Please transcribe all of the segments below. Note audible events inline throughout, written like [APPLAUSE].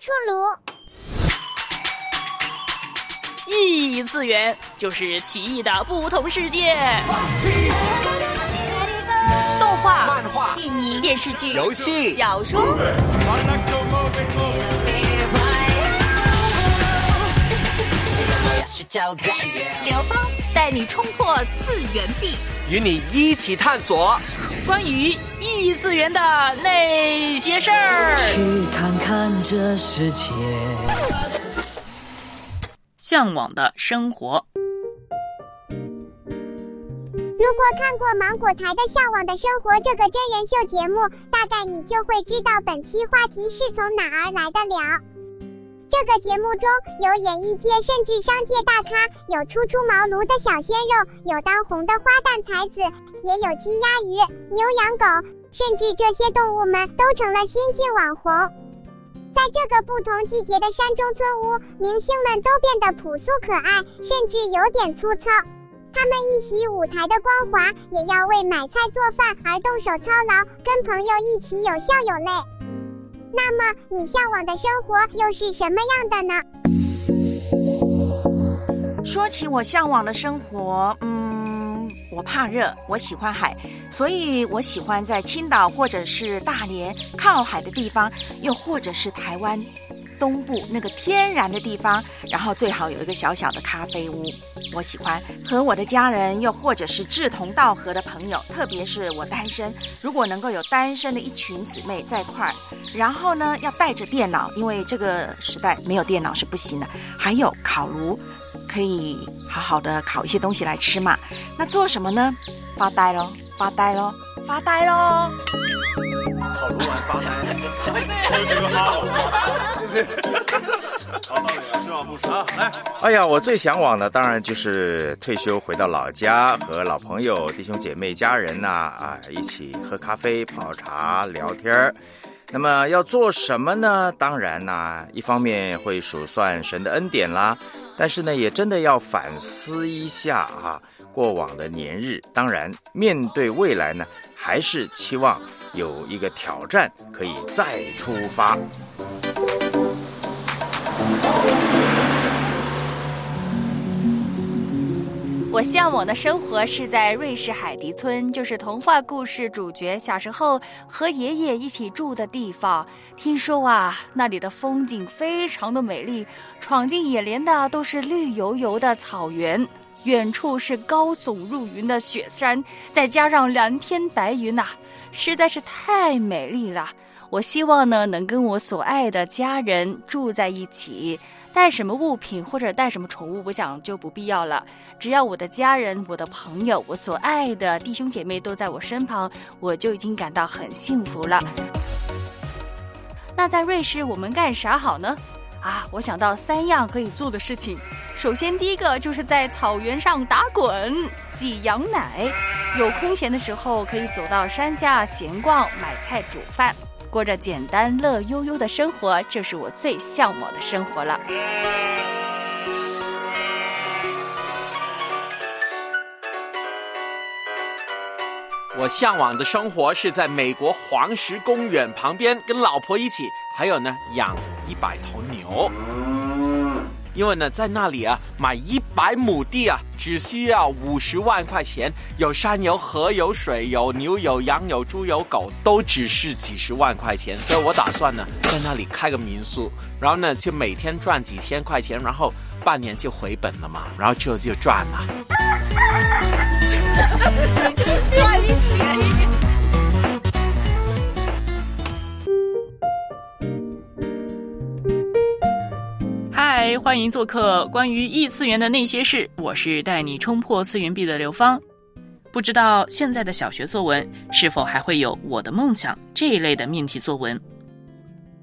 出炉。异次元就是奇异的不同世界，动画、漫画、电影、电视剧、游戏、小说。刘芳带你冲破次元壁，与你一起探索关于异次元的那些事儿。去看看这世界。向往的生活。如果看过芒果台的《向往的生活》这个真人秀节目，大概你就会知道本期话题是从哪儿来的了。这个节目中有演艺界甚至商界大咖，有初出茅庐的小鲜肉，有当红的花旦才子，也有鸡鸭鱼、牛羊狗，甚至这些动物们都成了新晋网红。在这个不同季节的山中村屋，明星们都变得朴素可爱，甚至有点粗糙。他们一袭舞台的光华，也要为买菜做饭而动手操劳，跟朋友一起有笑有泪。那么，你向往的生活又是什么样的呢？说起我向往的生活，嗯。我怕热，我喜欢海，所以我喜欢在青岛或者是大连靠海的地方，又或者是台湾东部那个天然的地方，然后最好有一个小小的咖啡屋。我喜欢和我的家人，又或者是志同道合的朋友，特别是我单身，如果能够有单身的一群姊妹在一块儿，然后呢要带着电脑，因为这个时代没有电脑是不行的，还有烤炉。可以好好的烤一些东西来吃嘛？那做什么呢？发呆喽，发呆喽，发呆喽。烤炉玩发呆，这个好，好道理啊，是吧，牧师啊？来，哎呀，我最向往的当然就是退休回到老家，和老朋友、弟兄姐妹、家人呐啊一起喝咖啡、泡茶、聊天儿。那么要做什么呢？当然呢，一方面会数算神的恩典啦。但是呢，也真的要反思一下啊，过往的年日。当然，面对未来呢，还是期望有一个挑战，可以再出发。我向往的生活是在瑞士海迪村，就是童话故事主角小时候和爷爷一起住的地方。听说啊，那里的风景非常的美丽，闯进眼帘的都是绿油油的草原，远处是高耸入云的雪山，再加上蓝天白云呐，实在是太美丽了。我希望呢，能跟我所爱的家人住在一起。带什么物品或者带什么宠物，我想就不必要了。只要我的家人、我的朋友、我所爱的弟兄姐妹都在我身旁，我就已经感到很幸福了。那在瑞士我们干啥好呢？啊，我想到三样可以做的事情。首先，第一个就是在草原上打滚、挤羊奶；有空闲的时候，可以走到山下闲逛、买菜、煮饭。过着简单乐悠悠的生活，这是我最向往的生活了。我向往的生活是在美国黄石公园旁边，跟老婆一起，还有呢，养一百头牛。因为呢，在那里啊，买一百亩地啊，只需要五十万块钱，有山有河有水有牛有羊有猪有狗，都只是几十万块钱。所以我打算呢，在那里开个民宿，然后呢，就每天赚几千块钱，然后半年就回本了嘛，然后就就赚了。你 [LAUGHS] 就是赚钱。嗨，欢迎做客关于异次元的那些事。我是带你冲破次元壁的刘芳。不知道现在的小学作文是否还会有“我的梦想”这一类的命题作文？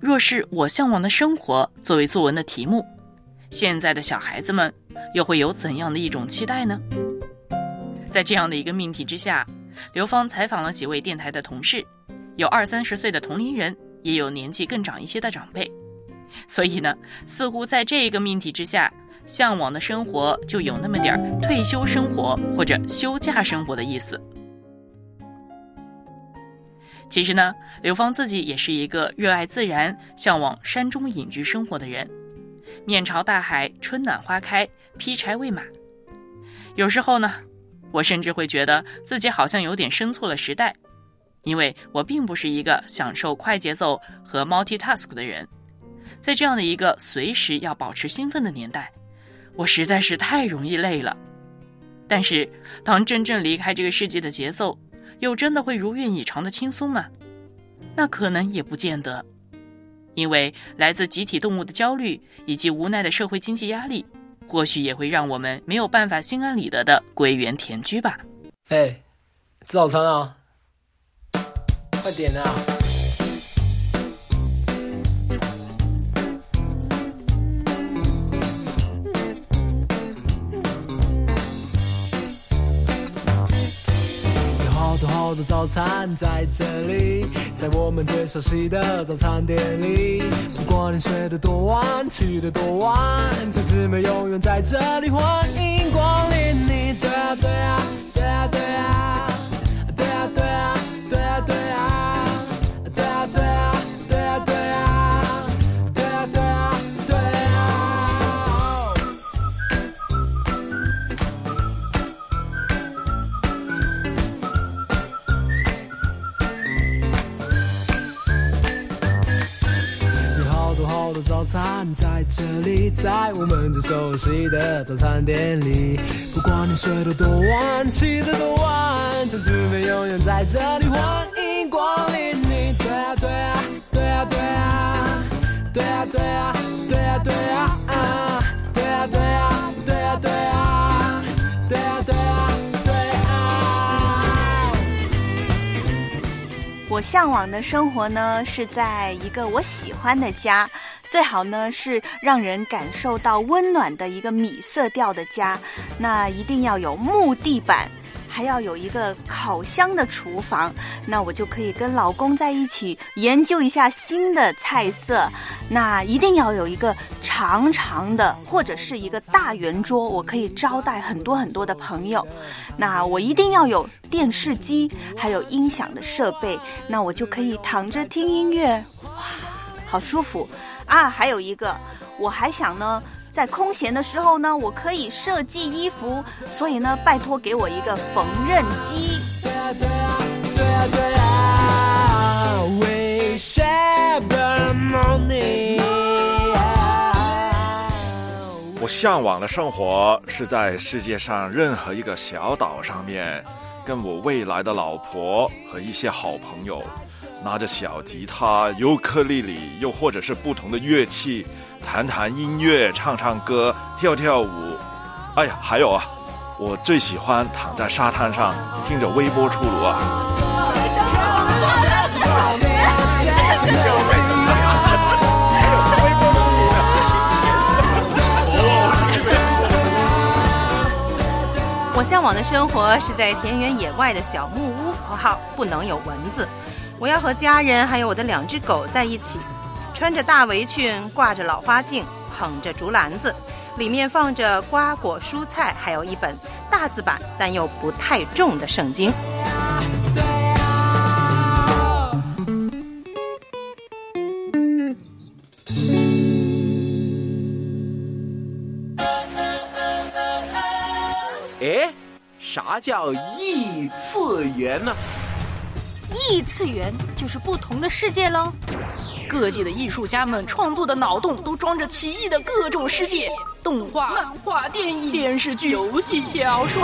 若是我向往的生活作为作文的题目，现在的小孩子们又会有怎样的一种期待呢？在这样的一个命题之下，刘芳采访了几位电台的同事，有二三十岁的同龄人，也有年纪更长一些的长辈。所以呢，似乎在这个命题之下，向往的生活就有那么点儿退休生活或者休假生活的意思。其实呢，刘芳自己也是一个热爱自然、向往山中隐居生活的人。面朝大海，春暖花开，劈柴喂马。有时候呢，我甚至会觉得自己好像有点生错了时代，因为我并不是一个享受快节奏和 multitask 的人。在这样的一个随时要保持兴奋的年代，我实在是太容易累了。但是，当真正离开这个世界的节奏，又真的会如愿以偿的轻松吗？那可能也不见得，因为来自集体动物的焦虑以及无奈的社会经济压力，或许也会让我们没有办法心安理得的归园田居吧。哎，吃早餐啊！快点啊！好的早餐在这里，在我们最熟悉的早餐店里。不管你睡得多晚，起得多晚，这姊妹永远在这里，欢迎光临你。对啊，对啊，对啊，在这里，在我们最熟悉的早餐店里，不管你睡得多晚，起得多晚，这里永远在这里，欢迎光临。你对啊对啊对啊对啊，对啊对啊对啊对啊啊，对啊对啊对啊对啊，对啊对啊对啊。我向往的生活呢，是在一个我喜欢的家。最好呢是让人感受到温暖的一个米色调的家，那一定要有木地板，还要有一个烤箱的厨房，那我就可以跟老公在一起研究一下新的菜色。那一定要有一个长长的或者是一个大圆桌，我可以招待很多很多的朋友。那我一定要有电视机，还有音响的设备，那我就可以躺着听音乐，哇，好舒服。啊，还有一个，我还想呢，在空闲的时候呢，我可以设计衣服，所以呢，拜托给我一个缝纫机。我向往的生活是在世界上任何一个小岛上面。跟我未来的老婆和一些好朋友，拿着小吉他、尤克里里，又或者是不同的乐器，弹弹音乐、唱唱歌、跳跳舞。哎呀，还有啊，我最喜欢躺在沙滩上，听着微波出炉啊。向往的生活是在田园野外的小木屋（括号不能有蚊子）。我要和家人还有我的两只狗在一起，穿着大围裙，挂着老花镜，捧着竹篮子，里面放着瓜果蔬菜，还有一本大字版但又不太重的圣经。啥叫异次元呢？异次元就是不同的世界喽。各界的艺术家们创作的脑洞都装着奇异的各种世界，动画、漫画、电影、电视剧、游戏、小说。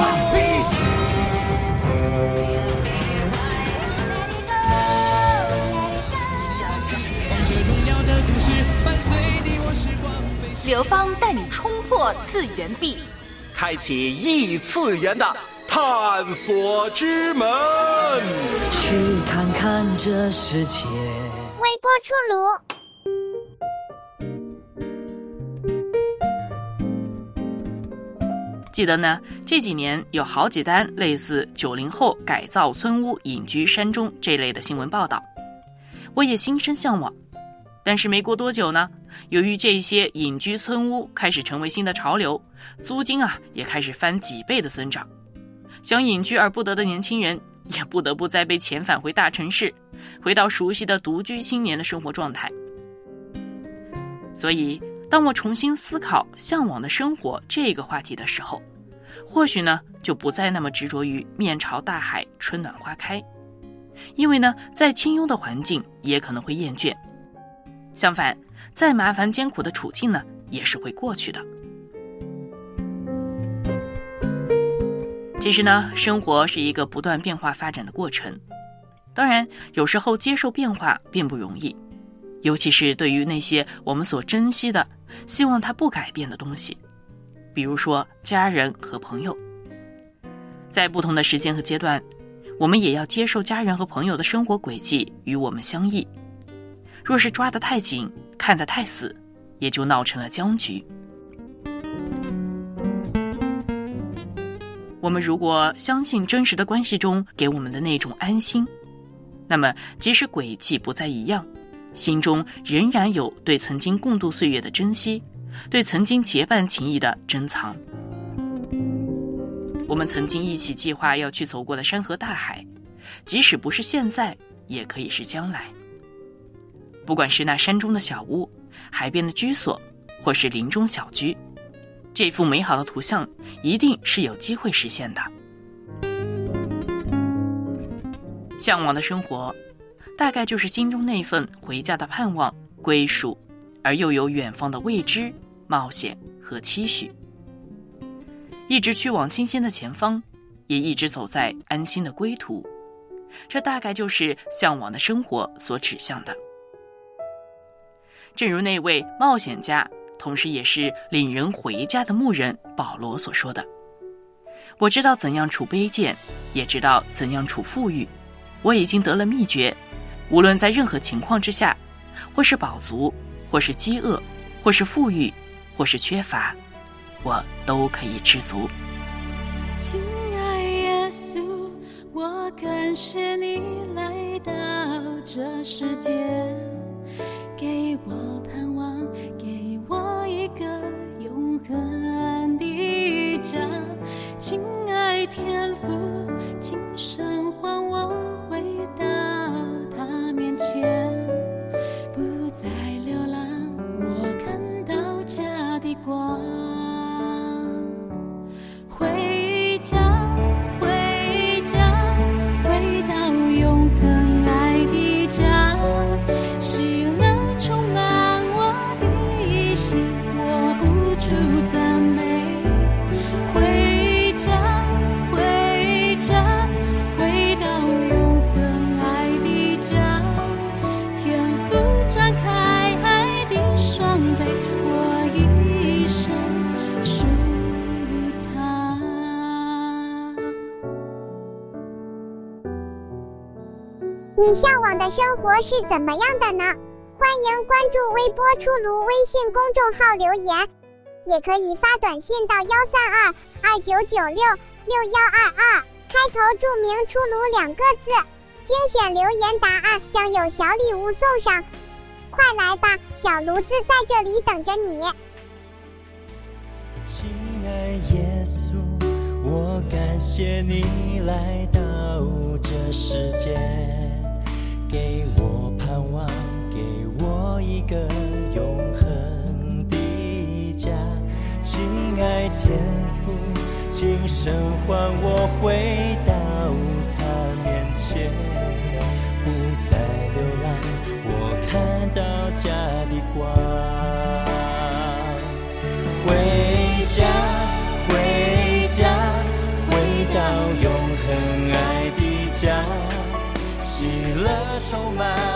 刘芳带你冲破次元壁，开启异次元的。探索之门，去看看这世界。微波出炉。记得呢，这几年有好几单类似九零后改造村屋隐居山中这类的新闻报道，我也心生向往。但是没过多久呢，由于这些隐居村屋开始成为新的潮流，租金啊也开始翻几倍的增长。想隐居而不得的年轻人，也不得不再被遣返回大城市，回到熟悉的独居青年的生活状态。所以，当我重新思考向往的生活这个话题的时候，或许呢，就不再那么执着于面朝大海，春暖花开，因为呢，在清幽的环境也可能会厌倦。相反，再麻烦艰苦的处境呢，也是会过去的。其实呢，生活是一个不断变化发展的过程。当然，有时候接受变化并不容易，尤其是对于那些我们所珍惜的、希望它不改变的东西，比如说家人和朋友。在不同的时间和阶段，我们也要接受家人和朋友的生活轨迹与我们相异。若是抓得太紧，看得太死，也就闹成了僵局。我们如果相信真实的关系中给我们的那种安心，那么即使轨迹不再一样，心中仍然有对曾经共度岁月的珍惜，对曾经结伴情谊的珍藏。我们曾经一起计划要去走过的山河大海，即使不是现在，也可以是将来。不管是那山中的小屋，海边的居所，或是林中小居。这幅美好的图像一定是有机会实现的。向往的生活，大概就是心中那份回家的盼望、归属，而又有远方的未知、冒险和期许。一直去往清新的前方，也一直走在安心的归途。这大概就是向往的生活所指向的。正如那位冒险家。同时，也是领人回家的牧人保罗所说的：“我知道怎样处卑贱，也知道怎样处富裕。我已经得了秘诀，无论在任何情况之下，或是饱足，或是饥饿，或是富裕，或是缺乏，我都可以知足。”亲爱耶稣，我感谢你来到这世界，给我盼望，给。我一个永恒的家，亲爱天父，请神唤我回到他面前，不再流浪，我看到家的光。回你向往的生活是怎么样的呢？欢迎关注微波出炉微信公众号留言，也可以发短信到幺三二二九九六六幺二二，开头注明“出炉”两个字，精选留言答案将有小礼物送上。快来吧，小炉子在这里等着你。亲爱耶稣，我感谢你来到这世界。给我盼望，给我一个永恒的家，亲爱天父，今生还我回到他了充满